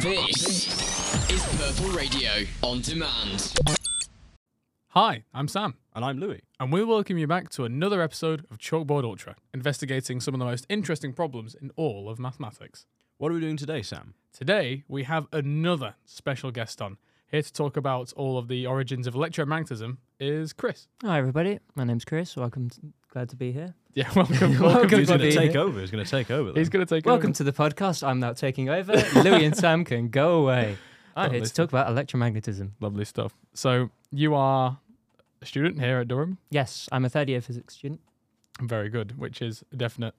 This is Purple Radio on demand. Hi, I'm Sam, And I'm Louie. and we welcome you back to another episode of Chalkboard Ultra, investigating some of the most interesting problems in all of mathematics. What are we doing today, Sam? Today, we have another special guest on. Here to talk about all of the origins of electromagnetism is Chris. Hi everybody, my name's Chris. Welcome, to, glad to be here. Yeah, welcome. welcome, Welcome to He's to going to take here. over. He's going to take over. He's going to take Welcome over. to the podcast. I'm now taking over. Louie and Sam can go away. I'm here to talk about electromagnetism. Lovely stuff. So, you are a student here at Durham. Yes, I'm a third year physics student. Very good, which is a definite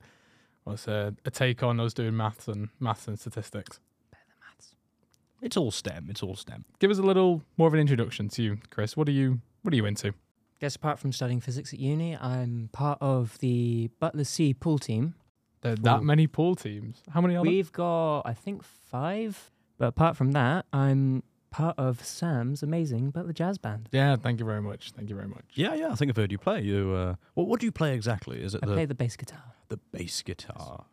what's a, a take on us doing maths and maths and statistics. Better than maths. It's all STEM. It's all STEM. Give us a little more of an introduction to you, Chris. What are you what are you into? Guess apart from studying physics at uni, I'm part of the Butler C pool team. There are that Ooh. many pool teams. How many are there? We've got, I think, five. But apart from that, I'm part of Sam's amazing Butler Jazz Band. Yeah, thank you very much. Thank you very much. Yeah, yeah. I think I've heard you play. You. Uh, what, what do you play exactly? Is it I the play the bass guitar. the bass guitar?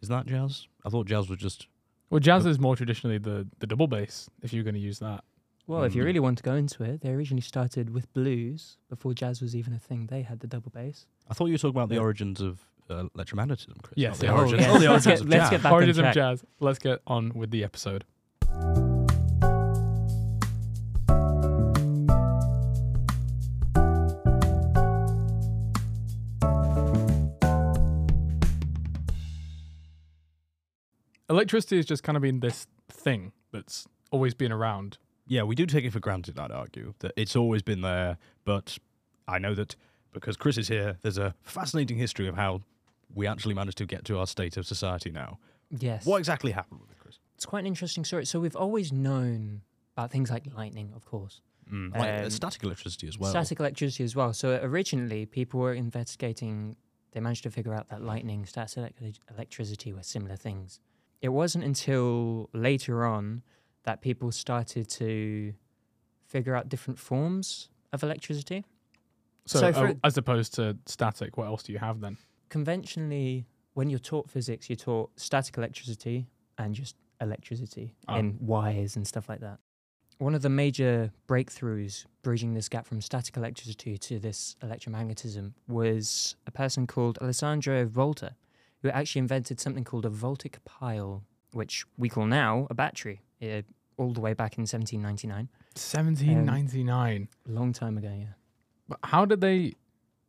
Is that jazz? I thought jazz was just. Well, jazz is more traditionally the, the double bass, if you're going to use that. Well, if you Mm. really want to go into it, they originally started with blues before jazz was even a thing. They had the double bass. I thought you were talking about the origins of uh, electromagnetism, Chris. Yes, not the. Oh, origins. yes. Oh, the Let's origins get- of let's jazz. get back on Origins of jazz. Let's get on with the episode. Electricity has just kind of been this thing that's always been around. Yeah, we do take it for granted. I'd argue that it's always been there, but I know that because Chris is here, there's a fascinating history of how we actually managed to get to our state of society now. Yes. What exactly happened with it, Chris? It's quite an interesting story. So we've always known about things like lightning, of course, Mm. Like uh, Um, static electricity as well. static electricity as well. So originally, people were investigating. They managed to figure out that lightning, static electricity were similar things. It wasn't until later on that people started to figure out different forms of electricity. So, So uh, as opposed to static, what else do you have then? conventionally, when you're taught physics, you're taught static electricity and just electricity Oh. in wires and stuff like that. One of the major breakthroughs bridging this gap from static electricity to this electromagnetism was a person called Alessandro Volta, who actually invented something called a voltaic pile, which we call now a battery, uh, all the way back in 1799, 1799. a long time ago, yeah. But how did they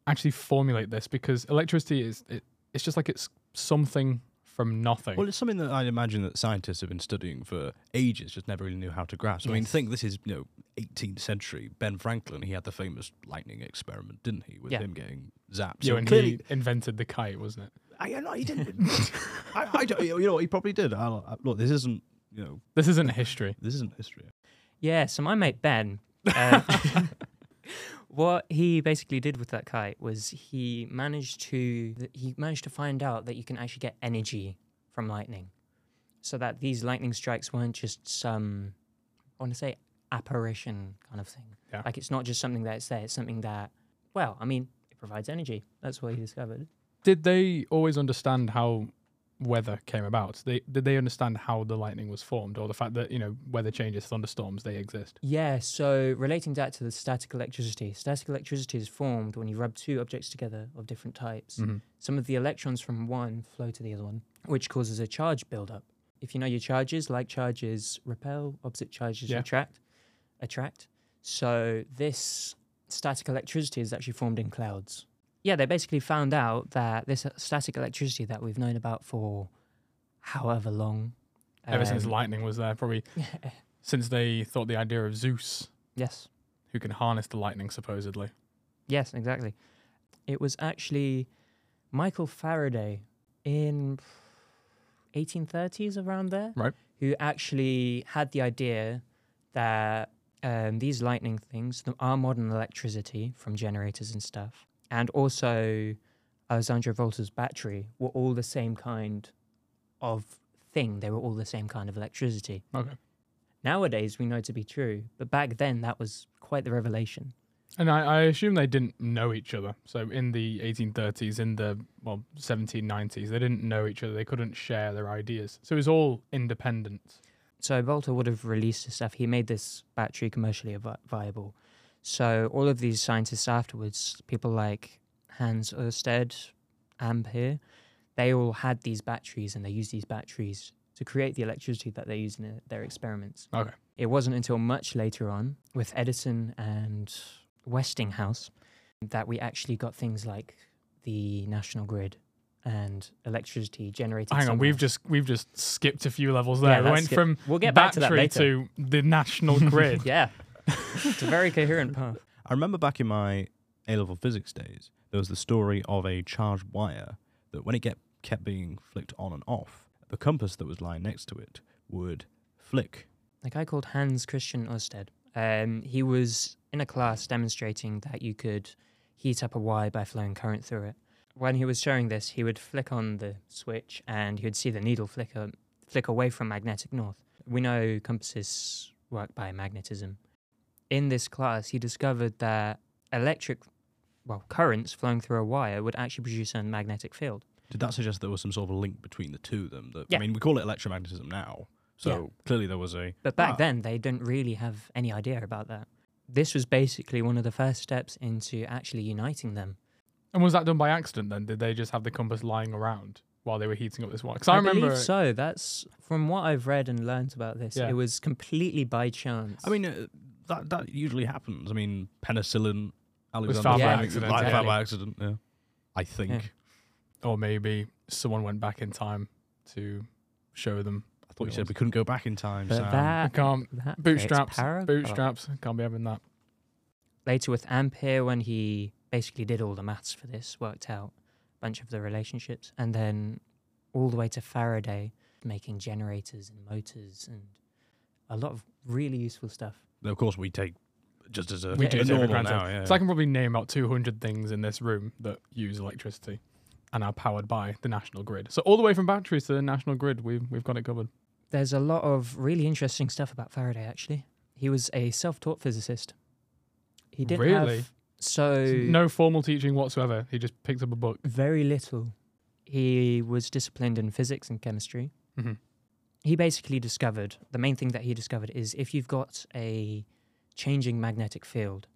actually formulate this? Because electricity is it, it's just like it's something from nothing. Well, it's something that I'd imagine that scientists have been studying for ages, just never really knew how to grasp. I mean, think this is you know 18th century. Ben Franklin, he had the famous lightning experiment, didn't he, with Yeah. him getting zapped? yeah, So when clearly, he invented the kite, wasn't it? I, no, he didn't. I, I don't, you know, what, he probably did. I, I, look, this isn't you know This isn't history. this isn't history. Yeah, so my mate Ben, uh, what he basically did with that kite was he managed to he managed to find out that you can actually get energy from lightning, so that these lightning strikes weren't just some I want to say apparition kind of thing. Yeah. Like it's not just something that's there; it's something that, well, I mean, it provides energy. That's what he discovered. Did they always understand how weather came about? They did they understand how the lightning was formed, or the fact that you know weather changes, thunderstorms, they exist? Yeah, so relating that to the static electricity, static electricity is formed when you rub two objects together of different types. Mhm. Some of the electrons from one flow to the other one, which causes a charge buildup. If you know your charges, like charges repel, opposite charges Yeah. attract. Attract. So this static electricity is actually formed in clouds. Yeah, they basically found out that this uh, static electricity that we've known about for however long. Ever since um, lightning was there, probably since they thought the idea of Zeus, yes. who can harness the lightning supposedly. Yes, exactly. It was actually Michael Faraday in 1830s around there, Right. Who actually had the idea that um, these lightning things, our modern electricity from generators and stuff, and also Alessandro Volta's battery were all the same kind of thing. They were all the same kind of electricity. Okay. Nowadays, we know to be true, but back then, that was quite the revelation. And I, I assume they didn't know each other. So in the 1830s, in the well 1790s, they didn't know each other. They couldn't share their ideas. So it was all independent. So Volta would have released this stuff. He made this battery commercially vi- viable. So all of these scientists afterwards, people like Hans Ørsted, Ampere, they all had these batteries and they used these batteries to create the electricity that they used in their experiments. Okay. It wasn't until much later on with Edison and Westinghouse that we actually got things like the national grid and electricity generated. Hang on, somewhere. we've just we've just skipped a few levels Yeah, there. we went from We'll get back to that battery later. to the national grid. yeah, it's a very coherent path. I remember back in my A level physics days, there was the story of a charged wire that when it get, kept being flicked on and off, the compass that was lying next to it would flick. A guy called Hans Christian Ørsted. Um, he was in a class demonstrating that you could heat up a wire by flowing current through it. When he was showing this, he would flick on the switch and he would see the needle flicker flick away from magnetic north. We know compasses work by magnetism. In this class, he discovered that electric, well, currents flowing through a wire would actually produce a magnetic field. Did that suggest there was some sort of a link between the two of them? That Yeah. I mean, we call it electromagnetism now, so Yeah. clearly there was a. But back Ah. then, they didn't really have any idea about that. This was basically one of the first steps into actually uniting them. And was that done by accident then? Did they just have the compass lying around while they were heating up this wire? Because I, remember. believe so. That's from what I've read and learned about this. Yeah. It was completely by chance. I mean, uh, that that usually happens. I mean, penicillin, Alexander found by Fleming, accident, like, yeah. found by accident. Yeah, I think. Or maybe someone went back in time to show them. I thought you said we couldn't go back in time. but Sam. I that, can't. that creates Bootstraps. power. Bootstraps. Can't be having that. Later with Ampere, when he basically did all the maths for this, worked out a bunch of the relationships, and then all the way to Faraday, making generators and motors and a lot of really useful stuff. Of course, we take just as a, We do take it for normal granted. now. Yeah. So I can probably name out 200 things in this room that use electricity and are powered by the national grid. So all the way from batteries to the national grid, we've we've got it covered. There's a lot of really interesting stuff about Faraday. Actually, he was a self-taught physicist. He didn't Really? have so No formal teaching whatsoever. He just picked up a book. very little. He was disciplined in physics and chemistry. hmm He basically discovered the main thing that he discovered is if you've got a changing magnetic field,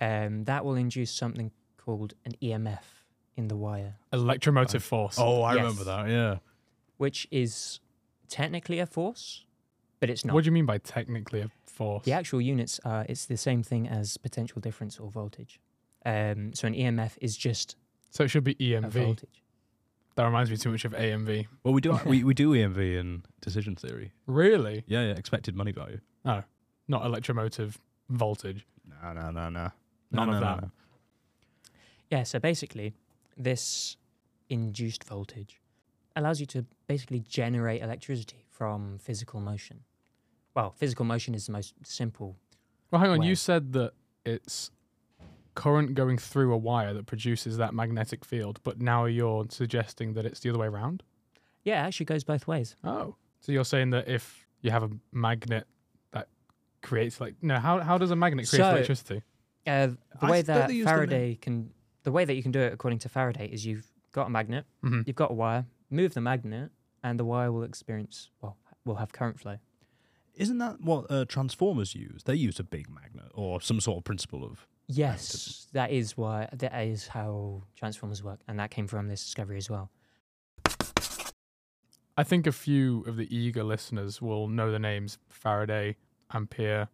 um, that will induce something called an EMF in the wire, Electromotive force. oh, I Yes. remember that. Yeah. which is technically a force, but it's not. What do you mean by technically a force? The actual units are it's the same thing as potential difference or voltage. Um, so an EMF is just So it should be a EMV. voltage. That reminds me too much of AMV. Well, we do we, we do EMV in decision theory. Really? Yeah, yeah. Expected money value. No, not electromotive voltage. No, no, no, no. None no, of no, that. no. Yeah, so basically, this induced voltage allows you to basically generate electricity from physical motion. Well, physical motion is the most simple. Well, hang on. You said that it's current going through a wire that produces that magnetic field, but now you're suggesting that it's the other way around. Yeah, it actually goes both ways. Oh, so you're saying that if you have a magnet that creates like no, how how does a magnet create So- electricity? Uh, the way s- don't that they use them in- Faraday can, the way that you can do it according to Faraday is you've got a magnet, Mhm. you've got a wire, move the magnet, and the wire will experience, well, will have current flow. Isn't that what uh, transformers use? They use a big magnet or some sort of principle of. Yes, that is why that is how transformers work, and that came from this discovery as well. I think a few of the eager listeners will know the names Faraday, Ampere,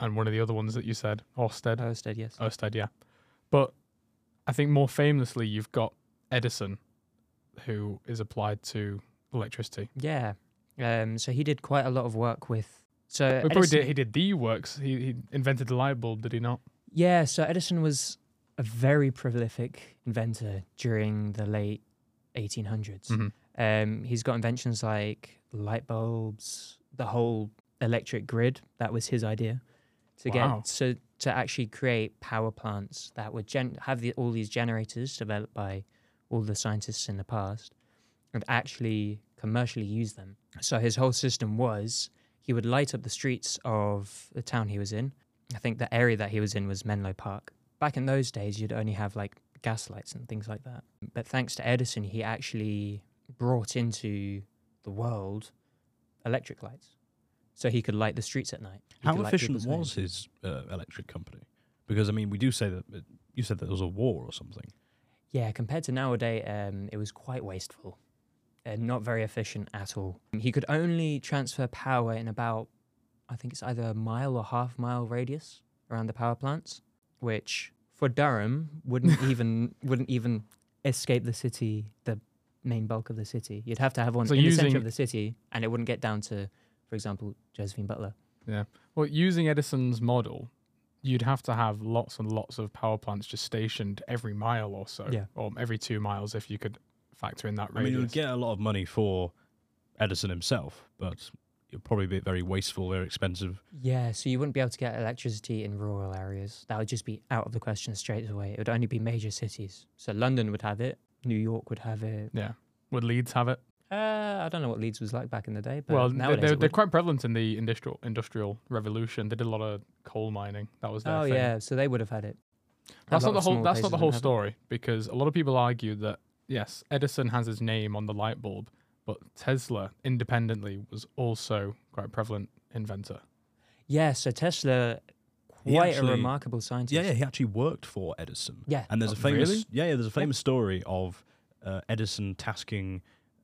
and one of the other ones that you said, Orsted. Ørsted, yes. Orsted, yeah. But I think more famously, you've got Edison, who is applied to electricity. Yeah. Um, so he did quite a lot of work with. So Edison- did. He did the works. He he invented the light bulb, did he not? Yeah, so Edison was a very prolific inventor during the late 1800s. Mhm. Um, he's got inventions like light bulbs, the whole electric grid. That was his idea to Wow. get so to actually create power plants that would gen- have the, all these generators developed by all the scientists in the past and actually commercially use them. So his whole system was he would light up the streets of the town he was in. I think the area that he was in was Menlo Park. Back in those days, you'd only have like gas lights and things like that. But thanks to Edison, he actually brought into the world electric lights. so he could light the streets at night. He How efficient was homes. his uh, electric company? Because I mean, we do say that uh, you said that there was a war or something. Yeah, compared to nowadays, um, it was quite wasteful and not very efficient at all. He could only transfer power in about, I think it's either a mile or half mile radius around the power plants, which for Durham wouldn't even wouldn't even escape the city, the main bulk of the city. You'd have to have one So in the center of the city, and it wouldn't get down to, for example, Josephine Butler. Yeah. Well, using Edison's model, you'd have to have lots and lots of power plants just stationed every mile or so, Yeah. or every two miles if you could factor in that radius. I mean, you would get a lot of money for Edison himself, but it'd probably be very wasteful, very expensive. Yeah, so you wouldn't be able to get electricity in rural areas. That would just be out of the question straight away. It would only be major cities. So London would have it, New York would have it. yeah. Would Leeds have it? Uh, I don't know what Leeds was like back in the day, but well, nowadays they're, they're quite prevalent in the industrial industrial revolution. They did a lot of coal mining. That was their Oh thing. yeah, so they would have had it. That's not the whole. That's not the whole story because a lot of people argue that yes, Edison has his name on the light bulb, but Tesla independently was also quite a prevalent inventor. Yeah, so Tesla, quite actually- a remarkable scientist. Yeah, yeah, he actually worked for Edison. Yeah. And there's Oh, a famous, really? yeah, yeah, there's a famous story of uh, Edison tasking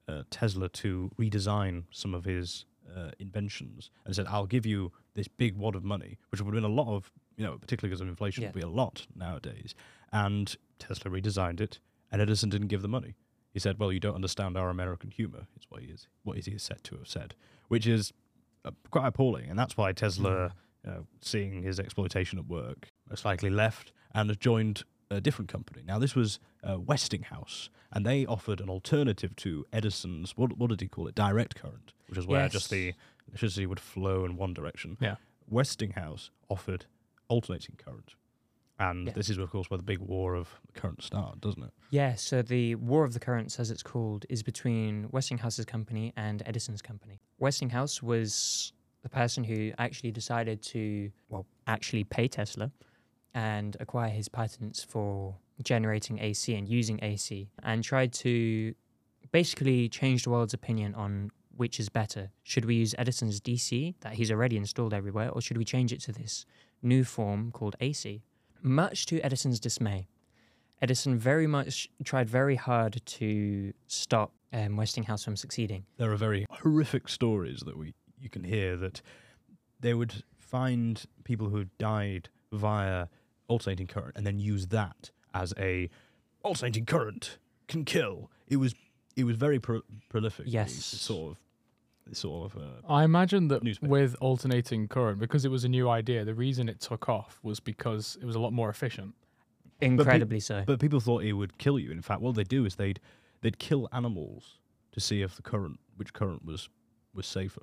uh, Tesla to redesign some of his uh, inventions, and said, "I'll give you this big wad of money," which would have been a lot of, you know, particularly because of inflation, Yeah. would be a lot nowadays. And Tesla redesigned it, and Edison didn't give the money. He said, "Well, you don't understand our American humor," is what he is, what he is said to have said, which is uh, quite appalling, and that's why Tesla uh, seeing his exploitation at work, most likely left and has joined a different company. Now, this was uh, Westinghouse, and they offered an alternative to Edison's, what, what did he call it? Direct current, which is where just the electricity would flow in one direction. Yeah. Westinghouse offered alternating current. And Yeah. this is, of course, where the big war of the current started, doesn't it? Yeah, so the War of the Currents, as it's called, is between Westinghouse's company and Edison's company. Westinghouse was the person who actually decided to, well, actually pay Tesla and acquire his patents for generating AC and using AC, and tried to basically change the world's opinion on which is better. Should we use Edison's DC that he's already installed everywhere, or should we change it to this new form called AC? Much to Edison's dismay, Edison very much tried very hard to stop um, Westinghouse from succeeding. there are very horrific stories that we you can hear that they would find people who had died via alternating current and then use that as a alternating current can kill. It was it was very pro- prolific. Yes. sort of sort of uh, I imagine that Newspaper. with alternating current, because it was a new idea, the reason it took off was because it was a lot more efficient. Incredibly so. But people thought it would kill you. In fact, what they'd do is they'd they'd kill animals to see if the current, which current was was safer.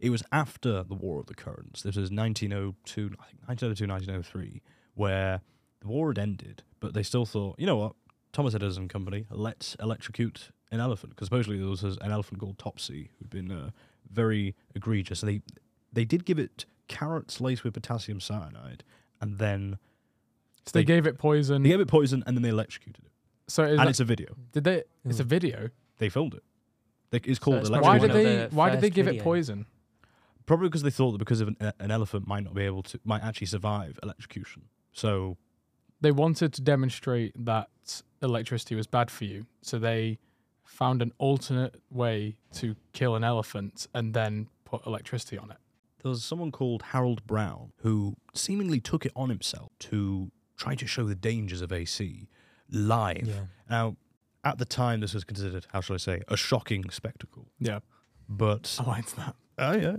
It was after the War of the Currents. This was 1902, I think 1902, 1903, where the war had ended, but they still thought, you know what, Thomas Edison Company, let's electrocute an elephant because supposedly there was an elephant called Topsy who'd been uh, very egregious. So they they did give it carrots laced with potassium cyanide, and then So they, They- gave it poison. they gave it poison, and then they electrocuted it. so is and that- it's a video. did they? It's a video. They filmed it. They, it's called it's Why did they? Why did they first give it poison? Probably because they thought that because of an, an elephant might not be able to, might actually survive electrocution. So They wanted to demonstrate that electricity was bad for you, so they found an alternate way to kill an elephant and then put electricity on it. there was someone called Harold Brown who seemingly took it on himself to try to show the dangers of AC live. Yeah. Now, at the time, this was considered, how shall I say, a shocking spectacle. Yeah, But I liked that. Oh yeah.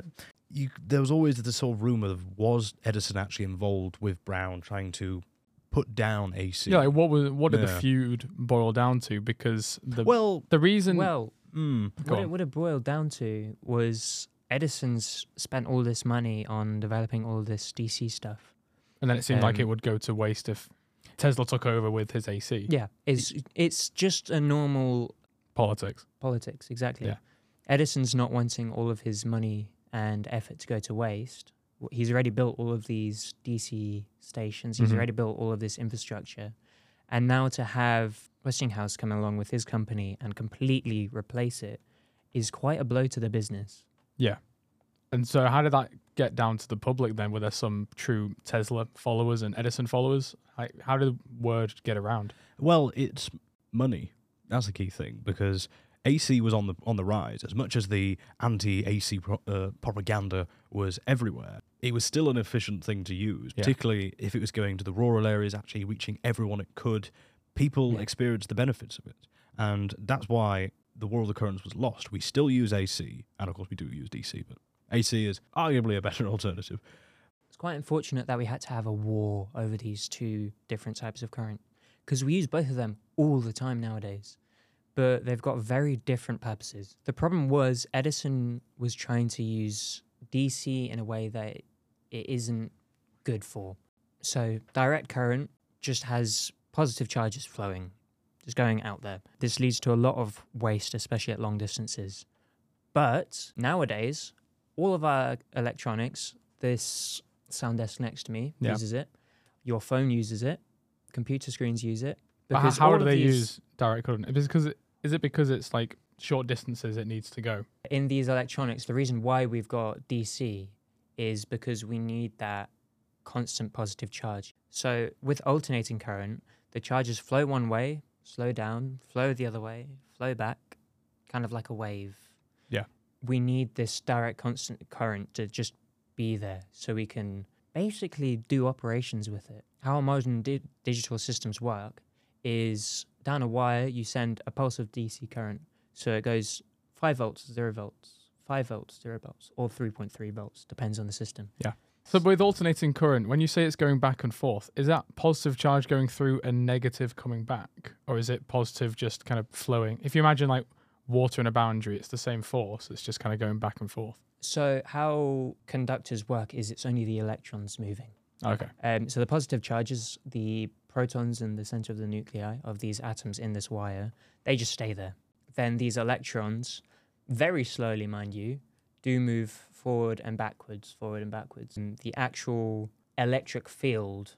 You, there was always this sort of rumor of was Edison actually involved with Brown trying to put down AC? Yeah, like what was what did the feud boil down to? Because the well, the reason Well, mm, Go what it would have boiled down to was Edison's spent all this money on developing all this DC stuff. and then it seemed like it um, would go to waste if Tesla took over with his AC Yeah, it's it's just a normal politics. politics exactly. Yeah. Edison's not wanting all of his money and effort to go to waste. W- He's already built all of these DC stations. He's Mhm. already built all of this infrastructure, and now to have Westinghouse come along with his company and completely replace it is quite a blow to the business. Yeah, And so, how did that get down to the public then? Were there some true Tesla followers and Edison followers? How, how did the word get around? Well, it's money. That's the key thing because AC was on the on the rise. As much as the anti-AC pro- uh, propaganda was everywhere, it was still an efficient thing to use, Yeah. particularly if it was going to the rural areas, actually reaching everyone it could. People Yeah. experienced the benefits of it, and that's why the War of the Currents was lost. We still use AC, and of course we do use DC, but AC is arguably a better alternative. It's quite unfortunate that we had to have a war over these two different types of current because we use both of them all the time nowadays, but they've got very different purposes. The problem was Edison was trying to use DC in a way that it isn't good for. So direct current just has positive charges flowing, just going out there. This leads to a lot of waste, especially at long distances. But nowadays, all of our electronics, this sound desk next to me Yeah. uses it, your phone uses it, computer screens use it. But how, because how do they these- use direct current? Because it, is it because it's like short distances it needs to go? in these electronics, the reason why we've got DC is because we need that constant positive charge. So with alternating current, the charges flow one way, slow down, flow the other way, flow back, kind of like a wave. Yeah. We need this direct constant current to just be there so we can basically do operations with it. How modern di- digital systems work is down a wire, you send a pulse of DC current. So it goes 5 volts, 0 volts, 5 volts, 0 volts, or 3.3 volts, depends on the system. Yeah. So with alternating current, when you say it's going back and forth, is that positive charge going through and negative coming back, or is it positive just kind of flowing? If you imagine like water in a boundary, it's the same force. It's just kind of going back and forth. So how conductors work is it's only the electrons moving. Okay. Um, so the positive charges, the protons in the center of the nuclei of these atoms in this wire, they just stay there. Then these electrons, very slowly, mind you, do move forward and backwards, forward and backwards. And the actual electric field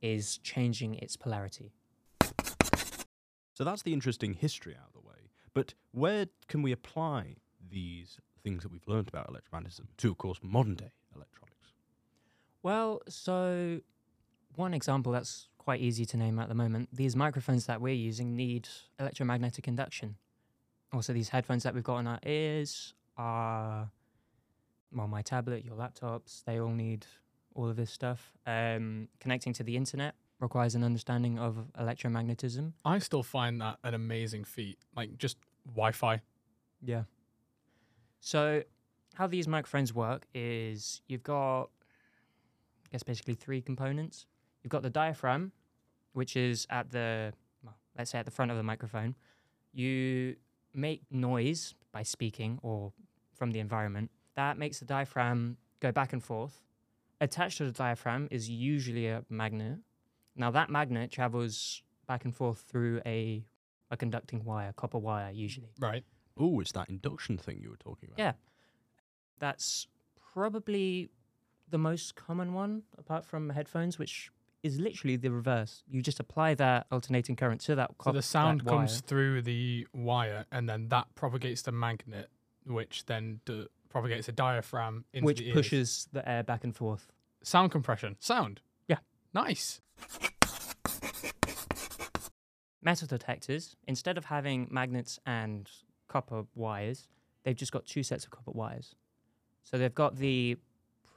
is changing its polarity. So that's the interesting history out of the way. But where can we apply these things that we've learned about electromagnetism to, of course, modern day electronics? Well, so one example that's quite easy to name at the moment these microphones that we're using need electromagnetic induction. Also, these headphones that we've got in our ears are, well, my tablet, your laptops, they all need all of this stuff. Um, connecting to the internet requires an understanding of electromagnetism. I still find that an amazing feat. Like just Wi-Fi. Yeah. So, how these microphones work is you've got, I guess, basically three components. You've got the diaphragm, which is at the, well, let's say at the front of the microphone. You make noise by speaking or from the environment. That makes the diaphragm go back and forth. Attached to the diaphragm is usually a magnet. Now, that magnet travels back and forth through a, a conducting wire, copper wire, usually. Right. Oh, it's that induction thing you were talking about. Yeah. That's probably the most common one, apart from headphones, which is literally the reverse. You just apply that alternating current to that. So the sound comes through the wire, and then that propagates the magnet, which then d- propagates a diaphragm into which the ears. pushes the air back and forth. sound compression. Sound. Yeah. Nice. Metal detectors, instead of having magnets and copper wires, they've just got two sets of copper wires. So they've got the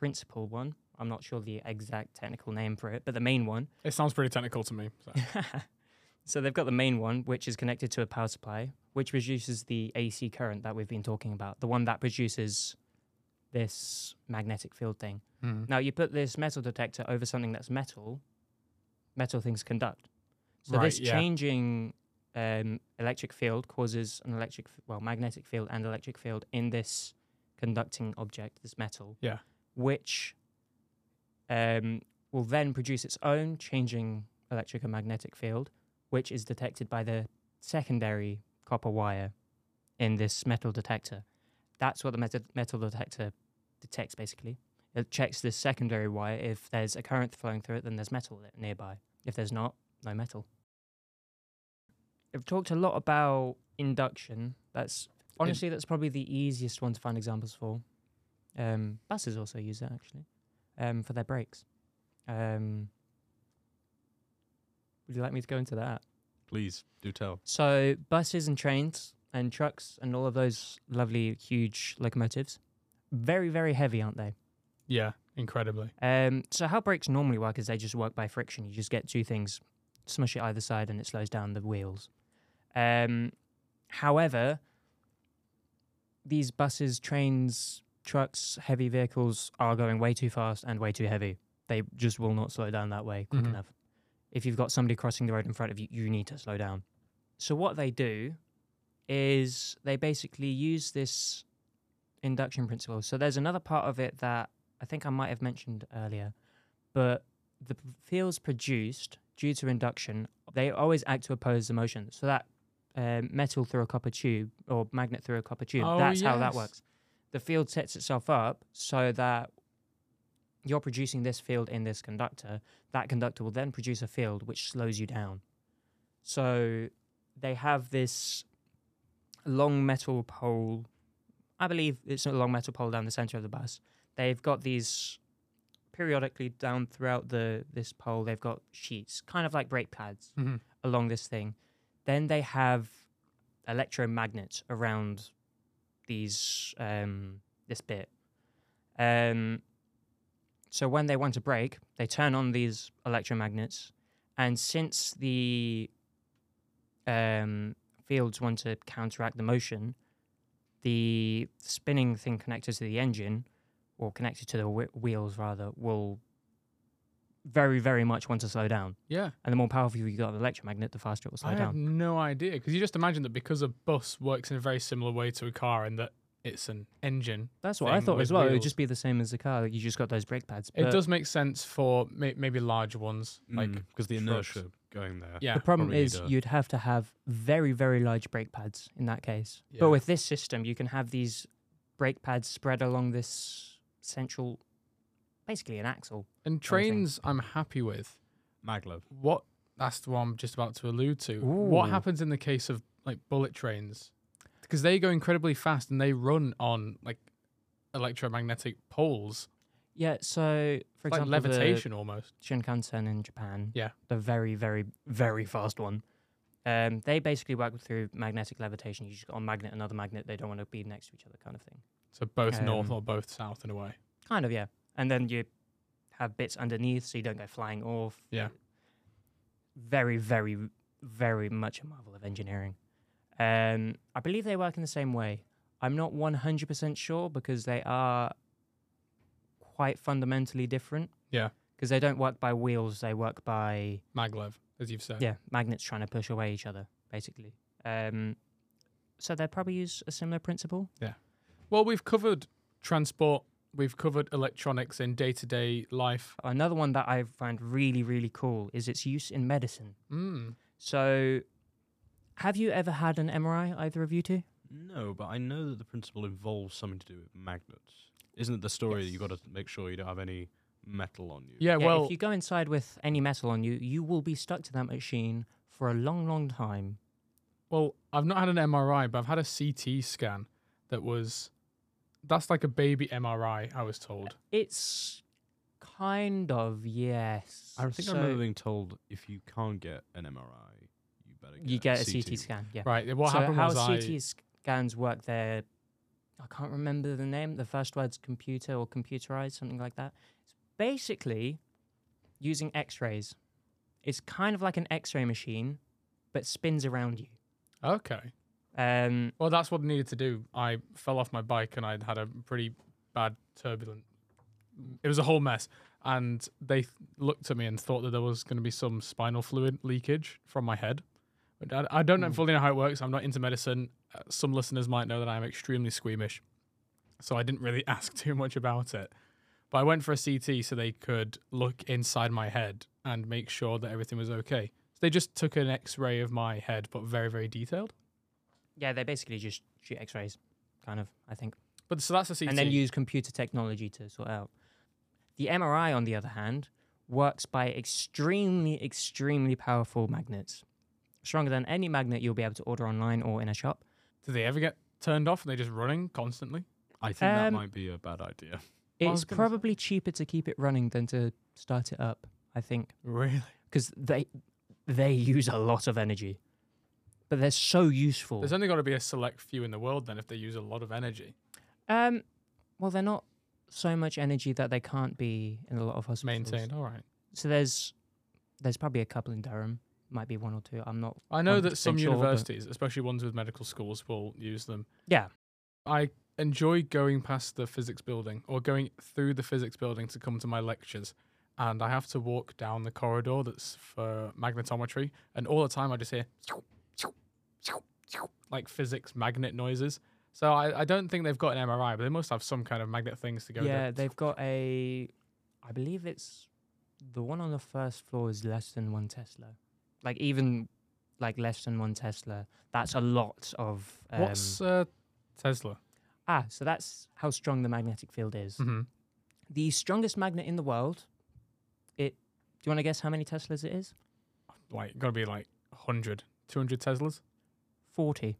principal one. I'm not sure the exact technical name for it, but the main one It sounds pretty technical to me. so. so they've got the main one, which is connected to a power supply, which produces the AC current that we've been talking about, the one that produces this magnetic field thing. Hmm. Now, you put this metal detector over something that's metal, metal things conduct. So Right, this yeah. changing um, electric field causes an electric, well, magnetic field and electric field in this conducting object, this metal. Yeah. Which um, will then produce its own changing electric and magnetic field, which is detected by the secondary copper wire in this metal detector. That's what the metal, metal detector detects basically. It checks this secondary wire. If there's a current flowing through it, then there's metal nearby. If there's not, no metal. I've talked a lot about induction. That's honestly that's probably the easiest one to find examples for. Um, buses also use it actually um, for their brakes. Um, would you like me to go into that? Please do tell. So buses and trains and trucks and all of those lovely huge locomotives, very very heavy, aren't they? Yeah, incredibly. Um, so how brakes normally work is they just work by friction. You just get two things, smush it either side, and it slows down the wheels. Um, however, these buses, trains, trucks, heavy vehicles are going way too fast and way too heavy. They just will not slow down that way quick Mhm. enough. If you've got somebody crossing the road in front of you, you need to slow down. So what they do is they basically use this induction principle. So there's another part of it that I think I might have mentioned earlier, but the fields produced due to induction, they always act to oppose the motion. So that um, metal through a copper tube or magnet through a copper tube, Oh, that's how that works. The field sets itself up so that you're producing this field in this conductor. That conductor will then produce a field which slows you down. So they have this long metal pole. I believe it's a long metal pole down the center of the bus. They've got these periodically down throughout the this pole. They've got sheets, kind of like brake pads, Mhm. along this thing. Then they have electromagnets around these um, this bit. Um, so when they want to brake, they turn on these electromagnets, and since the um, fields want to counteract the motion, the spinning thing connected to the engine, or connected to the whe- wheels rather, will very, very much want to slow down. Yeah. And the more powerful you got the electromagnet, the faster it will slow down. I have no idea because you just imagine that because a bus works in a very similar way to a car in that it's an engine. That's what I thought as well. It would just be the same as the car. Like You just got those brake pads. It does make sense for may- maybe larger ones, mm. like because the trucks. inertia going there. yeah. The problem is need a- you'd have to have very, very large brake pads in that case. Yeah. But with this system, you can have these brake pads spread along this central, basically an axle. And kind of thing. trains, I'm happy with. Maglev. What that's the one I'm just about to allude to. What happens in the case of like bullet trains? Because they go incredibly fast and they run on like electromagnetic poles, Yeah, so for like example, levitation almost. the Shinkansen in Japan, Yeah. the very, very, very fast one. Um, they basically work through magnetic levitation. You just got on magnet another magnet. They don't want to be next to each other, kind of thing. So both north Um, or both south in a way. Kind of, yeah. And then you have bits underneath so you don't go flying off. Yeah. Very, very, very much a marvel of engineering. Um, I believe they work in the same way. I'm not 100% sure because they are quite fundamentally different. Yeah. Because they don't work by wheels, they work by Maglev, as you've said. yeah magnets trying to push away each other, basically. Um, so they'd probably use a similar principle. Yeah. Well, we've covered transport, we've covered electronics in day to day life. Another one that I find really, really cool is its use in medicine. Mm. So, have you ever had an MRI, either of you two? No, but I know that the principle involves something to do with magnets. Isn't it the story that you got to make sure you don't have any metal on you? Yeah, Yeah, well, if you go inside with any metal on you, you will be stuck to that machine for a long, long time. well, I've not had an MRI, but I've had a CT scan that was that's like a baby MRI, I was told. It's kind of yes. I think I So remember being told if you can't get an MRI, you better get you get a CT. CT scan. Yeah. Right. What so happened how was I CT scans work? There, I can't remember the name. The first word's computer or computerized, something like that. It's basically using X-rays. It's kind of like an X-ray machine, but spins around you. Okay. Um, Well, that's what I needed to do. I fell off my bike and I'd had a pretty bad turbulent. It was a whole mess, and they th- looked at me and thought that there was going to be some spinal fluid leakage from my head. I, I don't know Hmm. fully know how it works. I'm not into medicine. Uh, some listeners might know that I'm extremely squeamish, so I didn't really ask too much about it. But I went for a CT so they could look inside my head and make sure that everything was okay. So they just took an X-ray of my head, but very, very detailed. Yeah, they basically just shoot X-rays, kind of. I think. But so that's a CT. and then use computer technology to sort out. The MRI, on the other hand, works by extremely, extremely powerful magnets, stronger than any magnet you'll be able to order online or in a shop. Do they ever get turned off and they're just running constantly? I think that Um, might be a bad idea. It's gonna say- probably cheaper to keep it running than to start it up. I think Really? because they they use a lot of energy, but they're so useful. There's only got to be a select few in the world then if they use a lot of energy. Um, well, they're not so much energy that they can't be in a lot of hospitals. Maintained. All right. So there's there's probably a couple in Durham, might be one or two. I'm not. I know that some sure, universities, especially ones with medical schools, will use them. Yeah, I enjoy going past the physics building or going through the physics building to come to my lectures. And I have to walk down the corridor that's for magnetometry. And all the time I just hear like physics magnet noises. So I, I don't think they've got an MRI, but they must have some kind of magnet things to go yeah. They've got a. I believe it's the one on the first floor is less than one Tesla. Like even like less than one Tesla. That's a lot of. Um, What's uh, Tesla? ah? So that's how strong the magnetic field is. hmm The strongest magnet in the world. It. Do you want to guess how many Teslas it is? Like, got to be like 100, 200 Teslas. 40.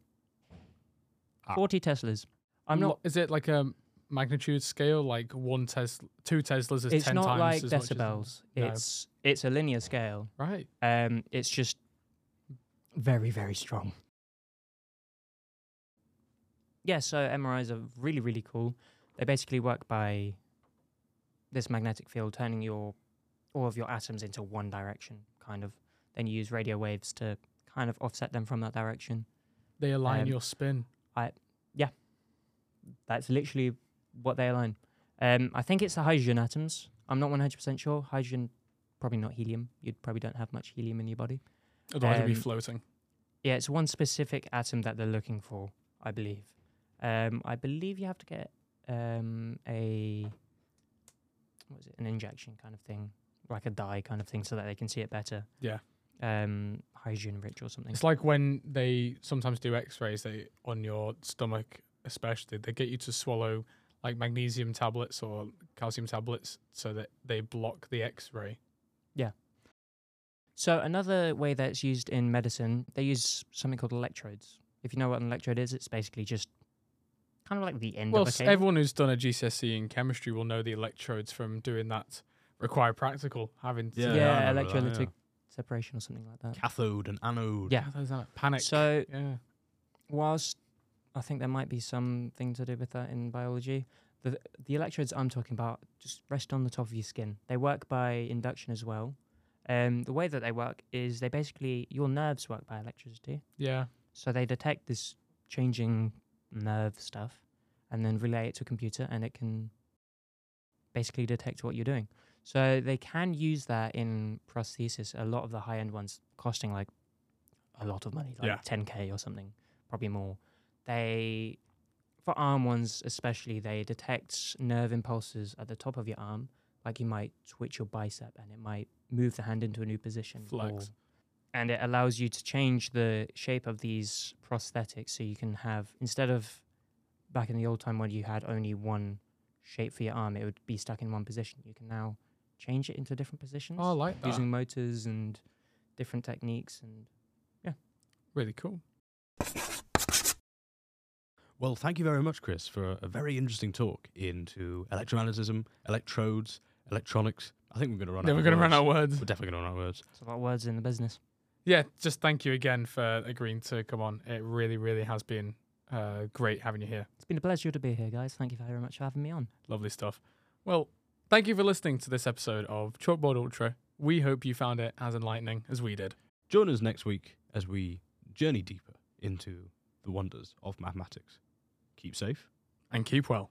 Ah. 40 Teslas. I'm not. Is it like a magnitude scale? Like one Tesla, two Teslas is It's 10 not times like as much as- decibels. No. It's it's a linear scale. right. Um, it's just very very strong. Yeah, so MRIs are really really cool. They basically work by this magnetic field turning your all of your atoms into one direction, kind of. Then you use radio waves to kind of offset them from that direction. They align Um, your spin. I yeah, that's literally what they align. Um, I think it's the hydrogen atoms. I'm not 100% sure. Hydrogen, probably not helium. You probably don't have much helium in your body. Otherwise, it'd be um, floating. Yeah, it's one specific atom that they're looking for, I believe. Um, I believe you have to get um, a what was it, an injection kind of thing, like a dye kind of thing, so that they can see it better. Yeah. Um, hydrogen rich or something. It's like when they sometimes do X-rays. They on your stomach, especially, they get you to swallow like magnesium tablets or calcium tablets so that they block the X-ray. Yeah. So another way that it's used in medicine, they use something called electrodes. If you know what an electrode is, it's basically just kind of like the end Well, of a s- cable. everyone who's done a GCSE in chemistry will know the electrodes from doing that required practical, having to Yeah, yeah, I remember that, electrolytic yeah. Separation or something like that. Cathode and anode. Yeah. Those are like panic. So yeah, whilst I think there might be something to do with that in biology, the the electrodes I'm talking about just rest on the top of your skin. They work by induction as well. Um, the way that they work is they basically your nerves work by electricity. yeah. So they detect this changing nerve stuff and then relay it to a computer and it can basically detect what you're doing. So they can use that in prosthesis, a lot of the high end ones costing like a lot of money, like Yeah. 10k or something, probably more. They for arm ones especially, they detect nerve impulses at the top of your arm, like you might twitch your bicep and it might move the hand into a new position. Flex. or- and it allows you to change the shape of these prosthetics so you can have instead of back in the old time when you had only one shape for your arm it would be stuck in one position you can now change it into different positions Oh, I like that. using motors and different techniques and yeah. really cool. Well, thank you very much, Chris, for a, a very interesting talk into electromagnetism, electrodes, electronics. I think we're going to run out. Yeah, out we're gonna run words. out of words. We're definitely going to run out of words. it's a lot of words in the business Yeah, just thank you again for agreeing to come on. It really, really has been uh, great having you here. it's been a pleasure to be here guys thank you very much for having me on Lovely stuff. Well, thank you for listening to this episode of Chalkboard Ultra. We hope you found it as enlightening as we did. Join us next week as we journey deeper into the wonders of mathematics. Keep safe. And keep well.